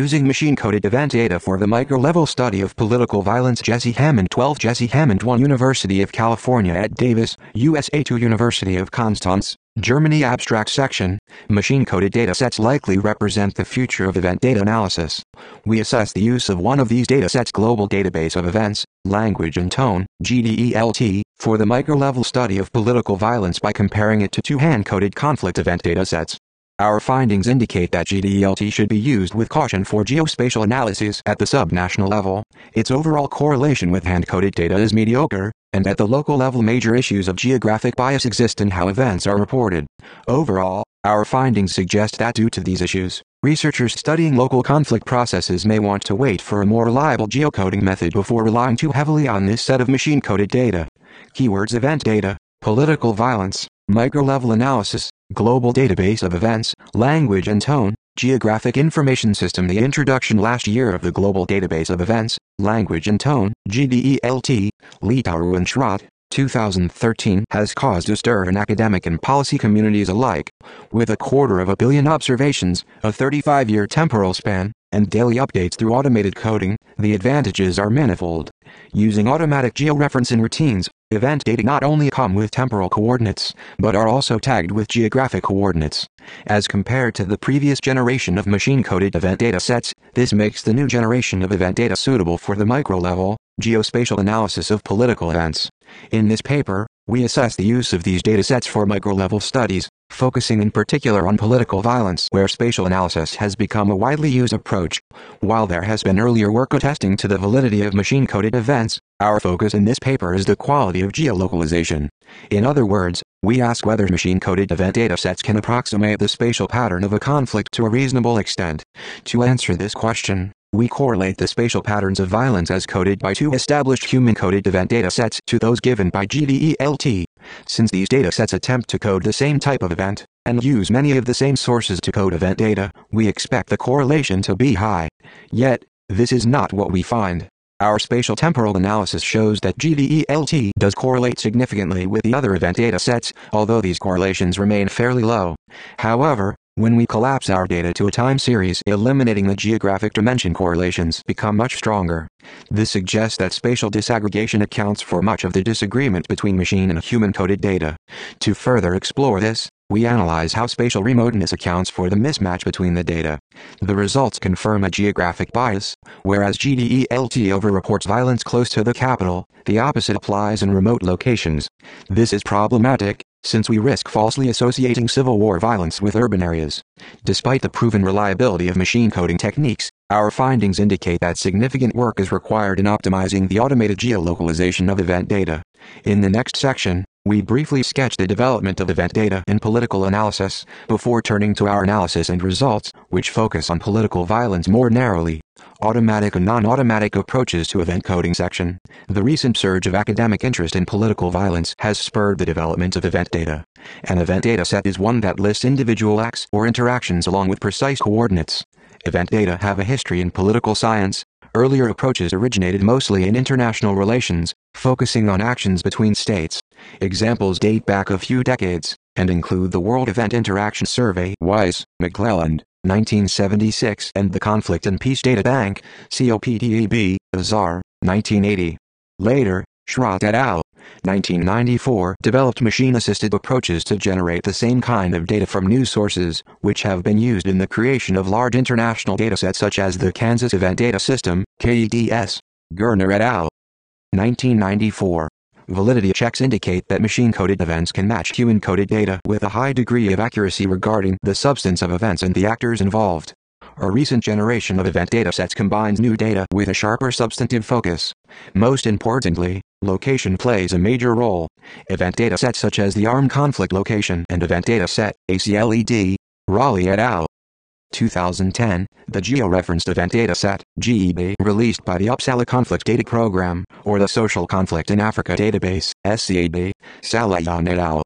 Using machine-coded event data for the micro-level study of political violence Jesse Hammond 12 Jesse Hammond 1 University of California at Davis, USA 2 University of Konstanz, Germany Abstract Section, Machine-coded datasets likely represent the future of event data analysis. We assess the use of one of these datasets Global Database of Events, Language and Tone, GDELT, for the micro-level study of political violence by comparing it to two hand-coded conflict event datasets. Our findings indicate that GDELT should be used with caution for geospatial analysis at the subnational level. Its overall correlation with hand-coded data is mediocre, and at the local level major issues of geographic bias exist in how events are reported. Overall, our findings suggest that due to these issues, researchers studying local conflict processes may want to wait for a more reliable geocoding method before relying too heavily on this set of machine-coded data. Keywords Event data, political violence, micro-level analysis, global database of events, language and tone, geographic information system The introduction last year of the global database of events, language and tone, GDELT, Leetaru and Schrodt, 2013 has caused a stir in academic and policy communities alike. With a quarter of a billion observations, a 35-year temporal span, and daily updates through automated coding, the advantages are manifold. Using automatic georeferencing routines, event data not only come with temporal coordinates, but are also tagged with geographic coordinates. As compared to the previous generation of machine-coded event data sets, this makes the new generation of event data suitable for the micro-level, geospatial analysis of political events. In this paper, we assess the use of these datasets for micro-level studies, focusing in particular on political violence where spatial analysis has become a widely used approach. While there has been earlier work attesting to the validity of machine-coded events, our focus in this paper is the quality of geolocalization. In other words, we ask whether machine-coded event datasets can approximate the spatial pattern of a conflict to a reasonable extent. To answer this question, we correlate the spatial patterns of violence as coded by two established human-coded event datasets to those given by GDELT. Since these datasets attempt to code the same type of event, and use many of the same sources to code event data, we expect the correlation to be high. Yet, this is not what we find. Our spatial temporal analysis shows that GDELT does correlate significantly with the other event datasets, although these correlations remain fairly low. However, when we collapse our data to a time series, eliminating the geographic dimension correlations become much stronger. This suggests that spatial disaggregation accounts for much of the disagreement between machine and human-coded data. To further explore this, we analyze how spatial remoteness accounts for the mismatch between the data. The results confirm a geographic bias, whereas GDELT overreports violence close to the capital, the opposite applies in remote locations. This is problematic, since we risk falsely associating civil war violence with urban areas. Despite the proven reliability of machine coding techniques, our findings indicate that significant work is required in optimizing the automated geolocalization of event data. In the next section, we briefly sketch the development of event data in political analysis, before turning to our analysis and results, which focus on political violence more narrowly. Automatic and non-automatic approaches to event coding section. The recent surge of academic interest in political violence has spurred the development of event data. An event data set is one that lists individual acts or interactions along with precise coordinates. Event data have a history in political science, Earlier approaches originated mostly in international relations, focusing on actions between states. Examples date back a few decades, and include the World Event Interaction Survey Wise, McClelland, 1976 and the Conflict and Peace Data Bank, COPDAB, Azar, 1980. Later, Schrodt et al. 1994 developed machine-assisted approaches to generate the same kind of data from news sources, which have been used in the creation of large international datasets such as the Kansas Event Data System, KEDS. Gerner et al. 1994. Validity checks indicate that machine-coded events can match human-coded data with a high degree of accuracy regarding the substance of events and the actors involved. A recent generation of event datasets combines new data with a sharper substantive focus. Most importantly, location plays a major role. Event datasets such as the Armed Conflict Location and Event Dataset, ACLED, Raleigh et al. 2010, the Georeferenced Event Dataset, GED, released by the Uppsala Conflict Data Program, or the Social Conflict in Africa Database, SCAD, Salehyan et al.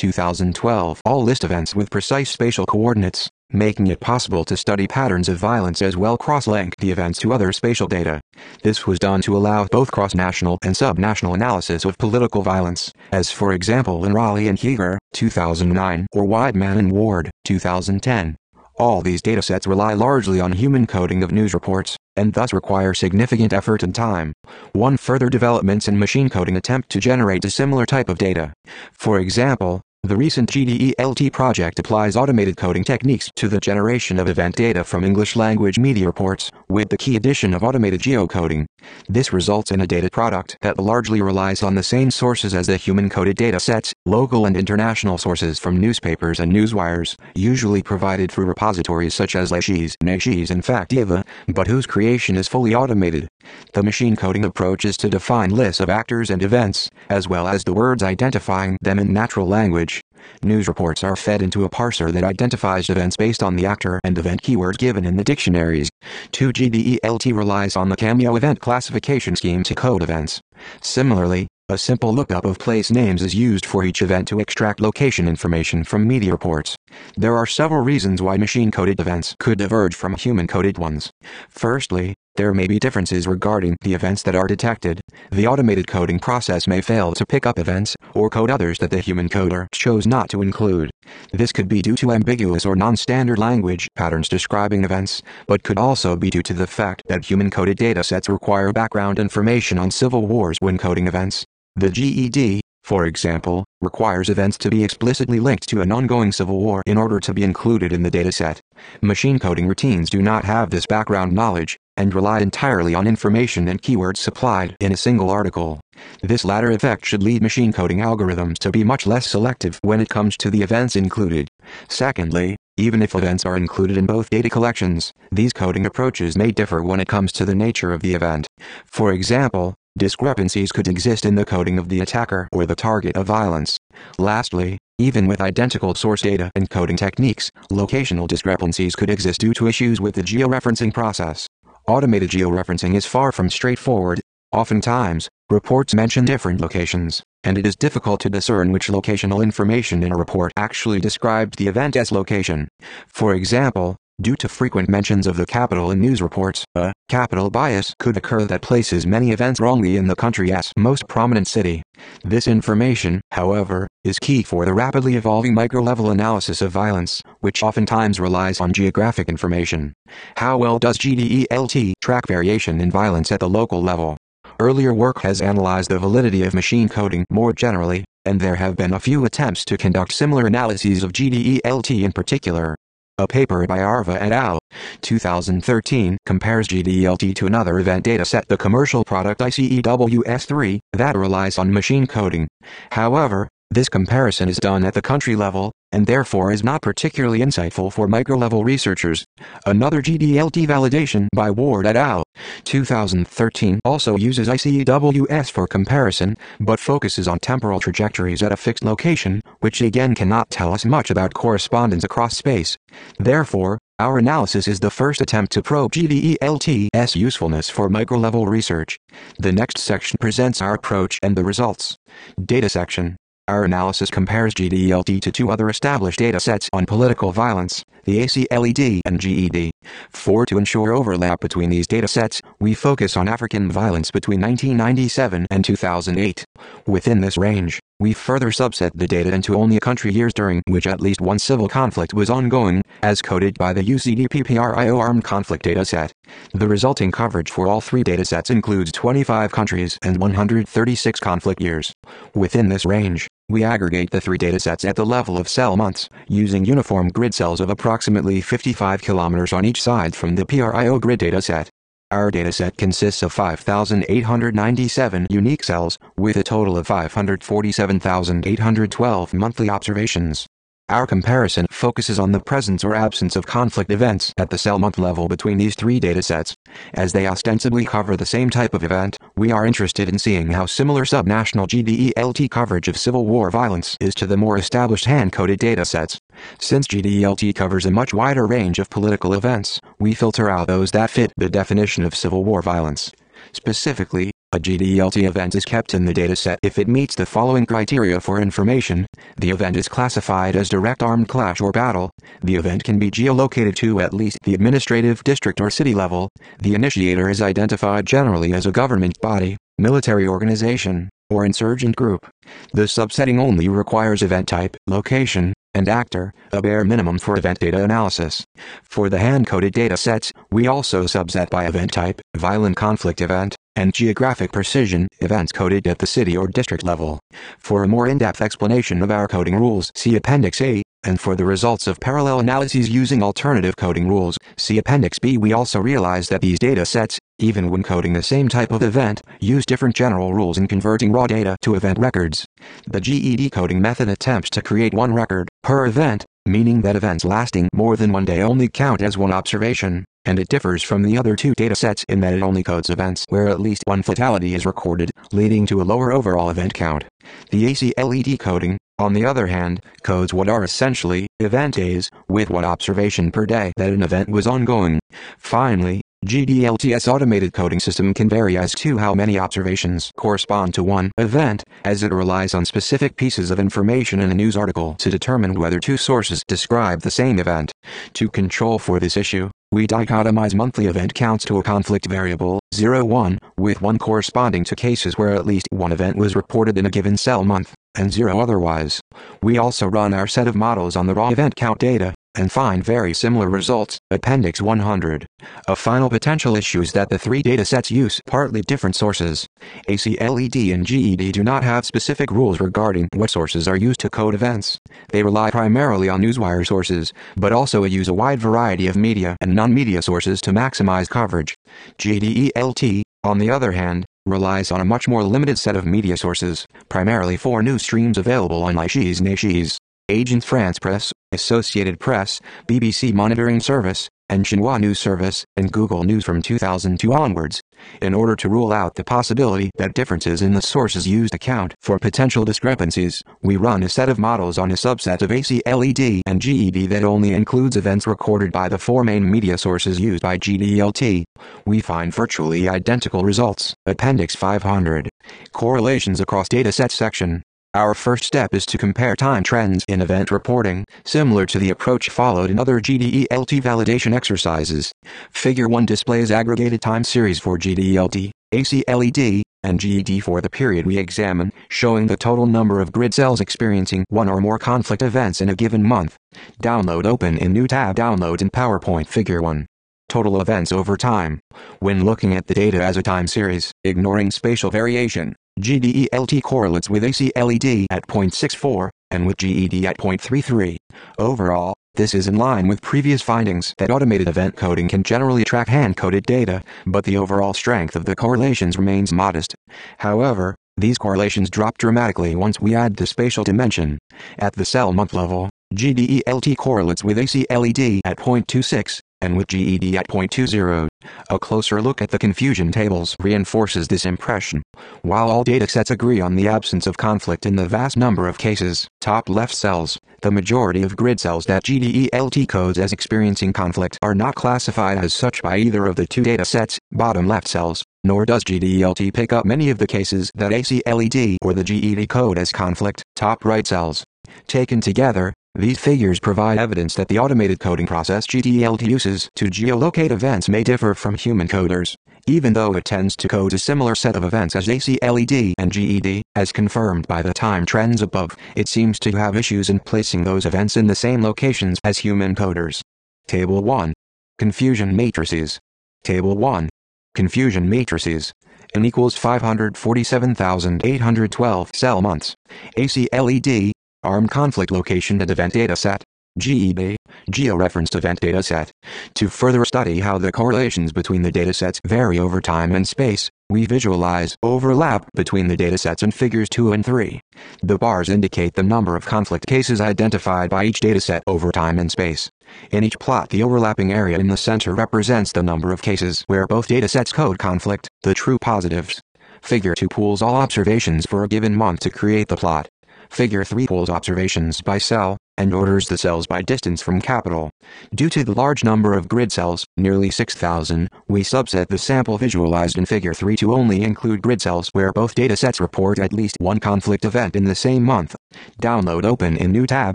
2012 all list events with precise spatial coordinates, making it possible to study patterns of violence as well cross-link the events to other spatial data. This was done to allow both cross-national and sub-national analysis of political violence, as for example in Raleigh and Hegre, 2009, or Weidmann and Ward, 2010. All these datasets rely largely on human coding of news reports, and thus require significant effort and time. One further developments in machine coding attempt to generate a similar type of data. For example, the recent GDELT project applies automated coding techniques to the generation of event data from English language media reports, with the key addition of automated geocoding. This results in a data product that largely relies on the same sources as the human-coded data sets, local and international sources from newspapers and newswires, usually provided through repositories such as Lexis, Nexis and Factiva, but whose creation is fully automated. The machine coding approach is to define lists of actors and events, as well as the words identifying them in natural language News reports are fed into a parser that identifies events based on the actor and event keyword given in the dictionaries. 2GDELT relies on the Cameo event classification scheme to code events. Similarly, a simple lookup of place names is used for each event to extract location information from media reports. There are several reasons why machine-coded events could diverge from human-coded ones. Firstly, there may be differences regarding the events that are detected. The automated coding process may fail to pick up events, or code others that the human coder chose not to include. This could be due to ambiguous or non-standard language patterns describing events, but could also be due to the fact that human-coded datasets require background information on civil wars when coding events. The GED, for example, requires events to be explicitly linked to an ongoing civil war in order to be included in the dataset. Machine coding routines do not have this background knowledge, and rely entirely on information and keywords supplied in a single article. This latter effect should lead machine coding algorithms to be much less selective when it comes to the events included. Secondly, even if events are included in both data collections, these coding approaches may differ when it comes to the nature of the event. For example, discrepancies could exist in the coding of the attacker or the target of violence. Lastly, even with identical source data and coding techniques, locational discrepancies could exist due to issues with the georeferencing process. Automated georeferencing is far from straightforward. Oftentimes, reports mention different locations, and it is difficult to discern which locational information in a report actually described the event as location. For example, Due to frequent mentions of the capital in news reports, a capital bias could occur that places many events wrongly in the country's most prominent city. This information, however, is key for the rapidly evolving micro-level analysis of violence, which oftentimes relies on geographic information. How well does GDELT track variation in violence at the local level? Earlier work has analyzed the validity of machine coding more generally, and there have been a few attempts to conduct similar analyses of GDELT in particular. A paper by Arva et al. 2013 compares GDELT to another event dataset the commercial product ICEWS3 that relies on machine coding. However, this comparison is done at the country level, and therefore is not particularly insightful for micro-level researchers. Another GDELT validation by Ward et al. 2013 also uses ICEWS for comparison, but focuses on temporal trajectories at a fixed location, which again cannot tell us much about correspondence across space. Therefore, our analysis is the first attempt to probe GDELT's usefulness for micro-level research. The next section presents our approach and the results. Data section. Our analysis compares GDELT to two other established datasets on political violence, the ACLED and GED. For to ensure overlap between these datasets, we focus on African violence between 1997 and 2008. Within this range, we further subset the data into only country years during which at least one civil conflict was ongoing, as coded by the UCDPPRIO Armed Conflict dataset. The resulting coverage for all three datasets includes 25 countries and 136 conflict years. Within this range, we aggregate the three datasets at the level of cell months, using uniform grid cells of approximately 55 kilometers on each side from the PRIO grid dataset. Our dataset consists of 5,897 unique cells, with a total of 547,812 monthly observations. Our comparison focuses on the presence or absence of conflict events at the cell month level between these three datasets. As they ostensibly cover the same type of event, we are interested in seeing how similar subnational GDELT coverage of Civil War violence is to the more established hand-coded datasets. Since GDELT covers a much wider range of political events, we filter out those that fit the definition of Civil War violence. Specifically, a GDELT event is kept in the dataset if it meets the following criteria for information. The event is classified as direct armed clash or battle. The event can be geolocated to at least the administrative district or city level. The initiator is identified generally as a government body, military organization, or insurgent group. The subsetting only requires event type, location, and actor, a bare minimum for event data analysis. For the hand-coded data sets, we also subset by event type, violent conflict event, and geographic precision events coded at the city or district level. For a more in-depth explanation of our coding rules, see Appendix A, and for the results of parallel analyses using alternative coding rules, see Appendix B. We also realize that these data sets, even when coding the same type of event, use different general rules in converting raw data to event records. The GED coding method attempts to create one record per event, meaning that events lasting more than one day only count as one observation and it differs from the other two datasets in that it only codes events where at least one fatality is recorded, leading to a lower overall event count. The ACLED coding, on the other hand, codes what are essentially event days, with one observation per day that an event was ongoing. Finally, GDELT's automated coding system can vary as to how many observations correspond to one event, as it relies on specific pieces of information in a news article to determine whether two sources describe the same event. To control for this issue, we dichotomize monthly event counts to a conflict variable, 0, 1, with 1 corresponding to cases where at least one event was reported in a given cell month, and 0 otherwise. We also run our set of models on the raw event count data, and find very similar results. Appendix 100. A final potential issue is that the three datasets use partly different sources. ACLED and GED do not have specific rules regarding what sources are used to code events. They rely primarily on newswire sources, but also use a wide variety of media and non-media sources to maximize coverage. GDELT, on the other hand, relies on a much more limited set of media sources, primarily four news streams available on LexisNexis. Agence France Presse, Associated Press, BBC Monitoring Service, and Xinhua News Service, and Google News from 2002 onwards. In order to rule out the possibility that differences in the sources used account for potential discrepancies, we run a set of models on a subset of ACLED and GED that only includes events recorded by the four main media sources used by GDELT. We find virtually identical results. Appendix 500. Correlations across datasets section. Our first step is to compare time trends in event reporting, similar to the approach followed in other GDELT validation exercises. Figure 1 displays aggregated time series for GDELT, ACLED, and GED for the period we examine, showing the total number of grid cells experiencing one or more conflict events in a given month. Download open in new tab Download in PowerPoint Figure 1 total events over time. When looking at the data as a time series, ignoring spatial variation, GDELT correlates with ACLED at 0.64, and with GED at 0.33. Overall, this is in line with previous findings that automated event coding can generally track hand-coded data, but the overall strength of the correlations remains modest. However, these correlations drop dramatically once we add the spatial dimension. At the cell month level, GDELT correlates with ACLED at 0.26, and with GED at 0.20. A closer look at the confusion tables reinforces this impression. While all datasets agree on the absence of conflict in the vast number of cases, top left cells, the majority of grid cells that GDELT codes as experiencing conflict are not classified as such by either of the two datasets, bottom left cells, nor does GDELT pick up many of the cases that ACLED or the GED code as conflict, top right cells. Taken together, these figures provide evidence that the automated coding process GDELT uses to geolocate events may differ from human coders, even though it tends to code a similar set of events as ACLED and GED, as confirmed by the time trends above, it seems to have issues in placing those events in the same locations as human coders. Table 1. Confusion matrices. Table 1. Confusion matrices. N equals 547,812 cell months. ACLED, Armed conflict location and event dataset. GED, georeferenced event dataset. To further study how the correlations between the datasets vary over time and space, we visualize overlap between the datasets in figures 2 and 3. The bars indicate the number of conflict cases identified by each dataset over time and space. In each plot the overlapping area in the center represents the number of cases where both datasets code conflict, the true positives. Figure 2 pools all observations for a given month to create the plot. Figure 3 pulls observations by cell, and orders the cells by distance from capital. Due to the large number of grid cells, nearly 6,000, we subset the sample visualized in Figure 3 to only include grid cells where both datasets report at least one conflict event in the same month. Download open in new tab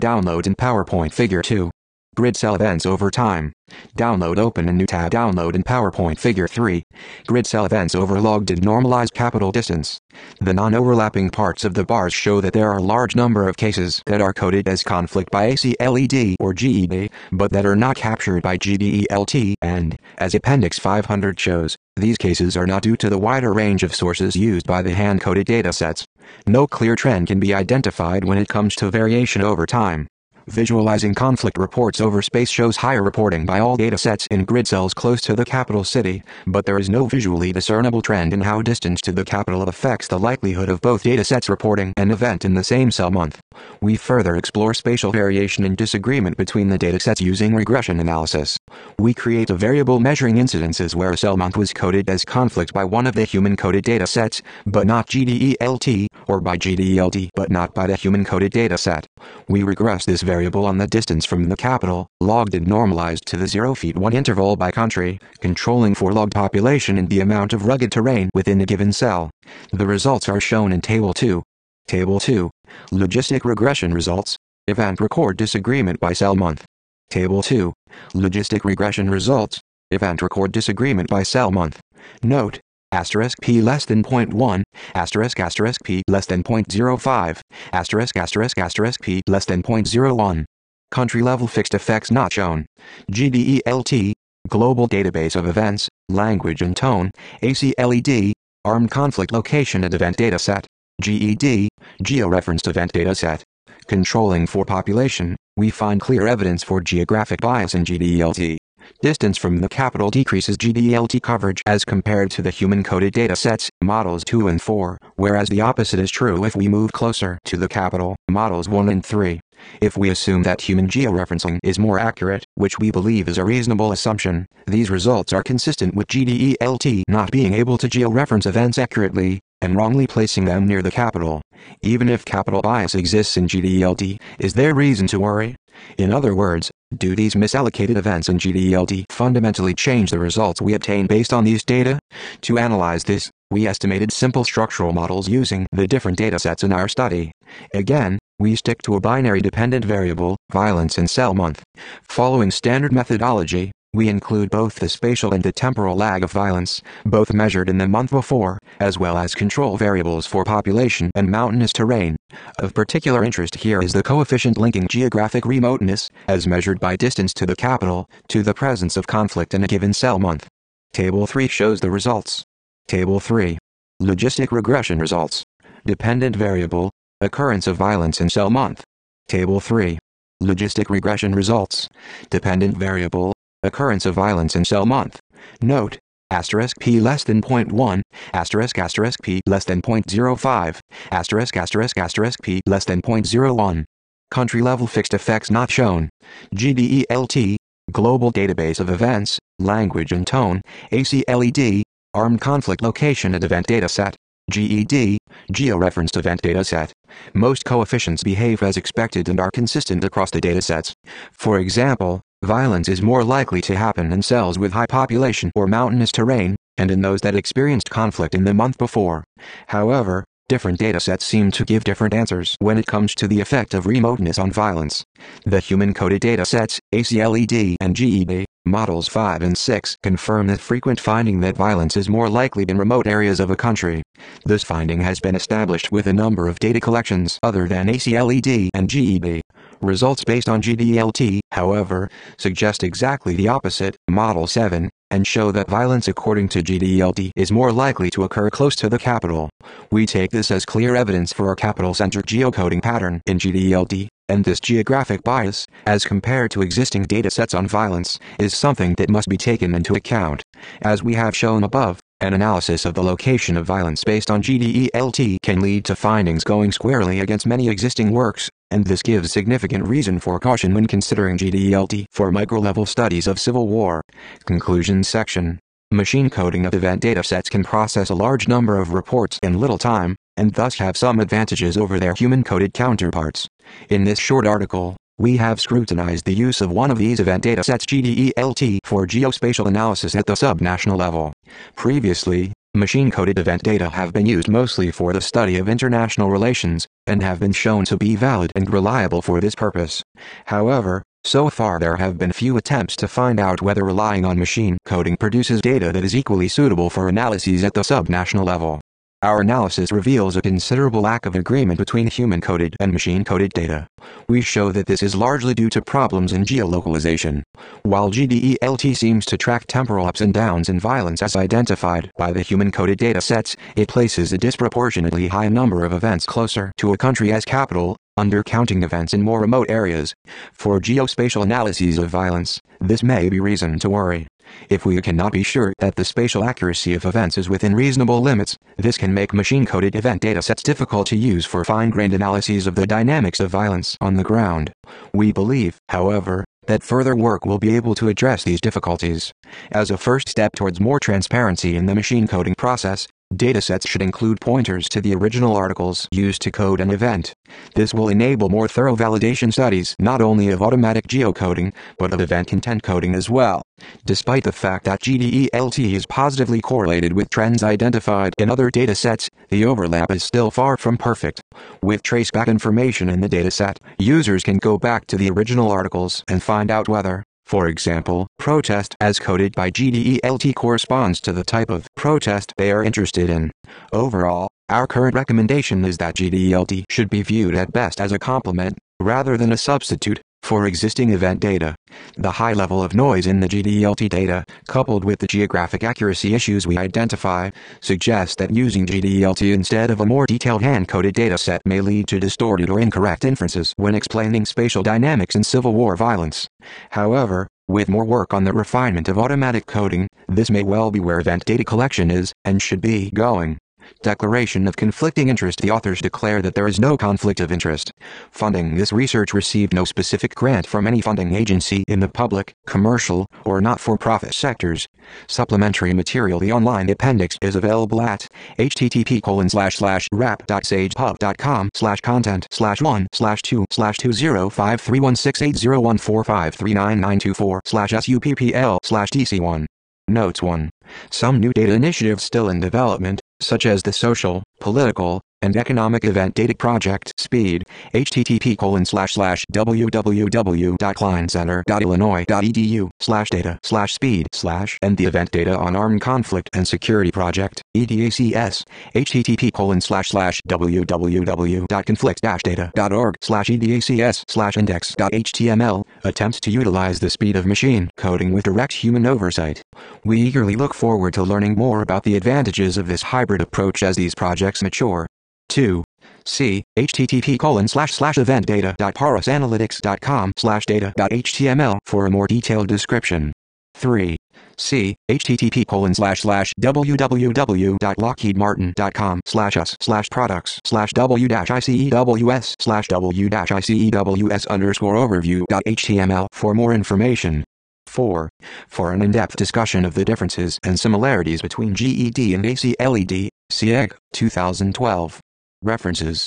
Download in PowerPoint Figure 2. Grid cell events over time. Download open a new tab download in PowerPoint figure 3. Grid cell events over did normalized capital distance. The non-overlapping parts of the bars show that there are a large number of cases that are coded as conflict by ACLED or GED, but that are not captured by GDELT and, as Appendix 500 shows, these cases are not due to the wider range of sources used by the hand-coded datasets. No clear trend can be identified when it comes to variation over time. Visualizing conflict reports over space shows higher reporting by all datasets in grid cells close to the capital city, but there is no visually discernible trend in how distance to the capital affects the likelihood of both datasets reporting an event in the same cell month. We further explore spatial variation and disagreement between the datasets using regression analysis. We create a variable measuring incidences where a cell month was coded as conflict by one of the human-coded datasets, but not GDELT, or by GDELT but not by the human-coded dataset. We regress this variable on the distance from the capital, logged and normalized to the 0 feet 1 interval by country, controlling for log population and the amount of rugged terrain within a given cell. The results are shown in Table 2. Table 2. Logistic regression results. Event record disagreement by cell month. Table 2. Logistic regression results. Event record disagreement by cell month. Note, asterisk p less than 0.1, asterisk asterisk p less than 0.05, asterisk asterisk asterisk p less than 0.01. Country level fixed effects not shown. GDELT, Global Database of Events, Language and Tone, ACLED, Armed Conflict Location and Event Dataset. GED, Georeferenced Event Dataset. Controlling for population, we find clear evidence for geographic bias in GDELT. Distance from the capital decreases GDELT coverage as compared to the human-coded datasets, models 2 and 4, whereas the opposite is true if we move closer to the capital, models 1 and 3. If we assume that human georeferencing is more accurate, which we believe is a reasonable assumption, these results are consistent with GDELT not being able to georeference events accurately, and wrongly placing them near the capital. Even if capital bias exists in GDELT, is there reason to worry? In other words, do these misallocated events in GDELT fundamentally change the results we obtain based on these data? To analyze this, we estimated simple structural models using the different datasets in our study. Again, we stick to a binary dependent variable, violence in cell month. Following standard methodology, we include both the spatial and the temporal lag of violence, both measured in the month before, as well as control variables for population and mountainous terrain. Of particular interest here is the coefficient linking geographic remoteness, as measured by distance to the capital, to the presence of conflict in a given cell month. Table 3 shows the results. Table 3. Logistic regression results. Dependent variable, occurrence of violence in cell month. Table 3. Logistic regression results. Dependent variable, occurrence of violence in cell month. Note, asterisk p less than 0.1, asterisk asterisk p less than 0.05, asterisk asterisk asterisk p less than 0.01. Country level fixed effects not shown. GDELT, Global Database of Events, Language and Tone, ACLED, Armed Conflict Location and Event Dataset. GED, Georeferenced Event Dataset. Most coefficients behave as expected and are consistent across the datasets. For example, Violence is more likely to happen in cells with high population or mountainous terrain, and in those that experienced conflict in the month before. However, different datasets seem to give different answers when it comes to the effect of remoteness on violence. The human-coded datasets, ACLED and GED, models 5 and 6 confirm the frequent finding that violence is more likely in remote areas of a country. This finding has been established with a number of data collections other than ACLED and GED. Results based on GDELT, however, suggest exactly the opposite, Model 7, and show that violence according to GDELT is more likely to occur close to the capital. We take this as clear evidence for a capital-centered geocoding pattern in GDELT, and this geographic bias, as compared to existing datasets on violence, is something that must be taken into account. As we have shown above, an analysis of the location of violence based on GDELT can lead to findings going squarely against many existing works, and this gives significant reason for caution when considering GDELT for micro-level studies of civil war. Conclusion section. Machine coding of event datasets can process a large number of reports in little time, and thus have some advantages over their human-coded counterparts. In this short article, we have scrutinized the use of one of these event datasets GDELT for geospatial analysis at the subnational level. Previously, Machine-coded event data have been used mostly for the study of international relations, and have been shown to be valid and reliable for this purpose. However, So far there have been few attempts to find out whether relying on machine coding produces data that is equally suitable for analyses at the subnational level. Our analysis reveals a considerable lack of agreement between human-coded and machine-coded data. We show that this is largely due to problems in geolocalization. While GDELT seems to track temporal ups and downs in violence as identified by the human-coded datasets, it places a disproportionately high number of events closer to a country as capital, undercounting events in more remote areas. For geospatial analyses of violence, this may be reason to worry. If we cannot be sure that the spatial accuracy of events is within reasonable limits, this can make machine-coded event datasets difficult to use for fine-grained analyses of the dynamics of violence on the ground. We believe, however, that further work will be able to address these difficulties. As a first step towards more transparency in the machine coding process, Datasets should include pointers to the original articles used to code an event. This will enable more thorough validation studies not only of automatic geocoding, but of event content coding as well. Despite the fact that GDELT is positively correlated with trends identified in other datasets, the overlap is still far from perfect. With traceback information in the dataset, users can go back to the original articles and find out whether, for example, protest as coded by GDELT corresponds to the type of protest they are interested in. Overall, our current recommendation is that GDELT should be viewed at best as a complement, rather than a substitute, for existing event data. The high level of noise in the GDELT data, coupled with the geographic accuracy issues we identify, suggests that using GDELT instead of a more detailed hand-coded dataset may lead to distorted or incorrect inferences when explaining spatial dynamics in civil war violence. However, with more work on the refinement of automatic coding, this may well be where event data collection is, and should be, going. Declaration of conflicting interest The authors declare that there is no conflict of interest. Funding This research received no specific grant from any funding agency in the public, commercial, or not-for-profit sectors. Supplementary material The online appendix is available at http colon slash slash rap.sagepub.com slash content slash 1 slash 2 slash 205316801453994 slash suppl slash dc1. Notes 1. Some new data initiatives still in development, such as the Social, Political, and Economic Event Data Project SPEED, http colon slash slash www.clinecenter.illinois.edu slash data slash speed slash and the Event Data on Armed Conflict and Security Project, EDACS, http colon slash slash www.conflict-data.org slash EDACS slash index.html, attempts to utilize the speed of machine coding with direct human oversight. We eagerly look forward to learning more about the advantages of this hybrid approach as these projects mature. 2. C. http colon slash slash event data.parusanalytics.com slash data.html for a more detailed description. 3. C. http colon slash slash www.lockheedmartin.com slash us slash products slash w dash icews slash w dash icews underscore overview.html for more information. 4. For an in-depth discussion of the differences and similarities between GED and ACLED, CIEG, 2012. References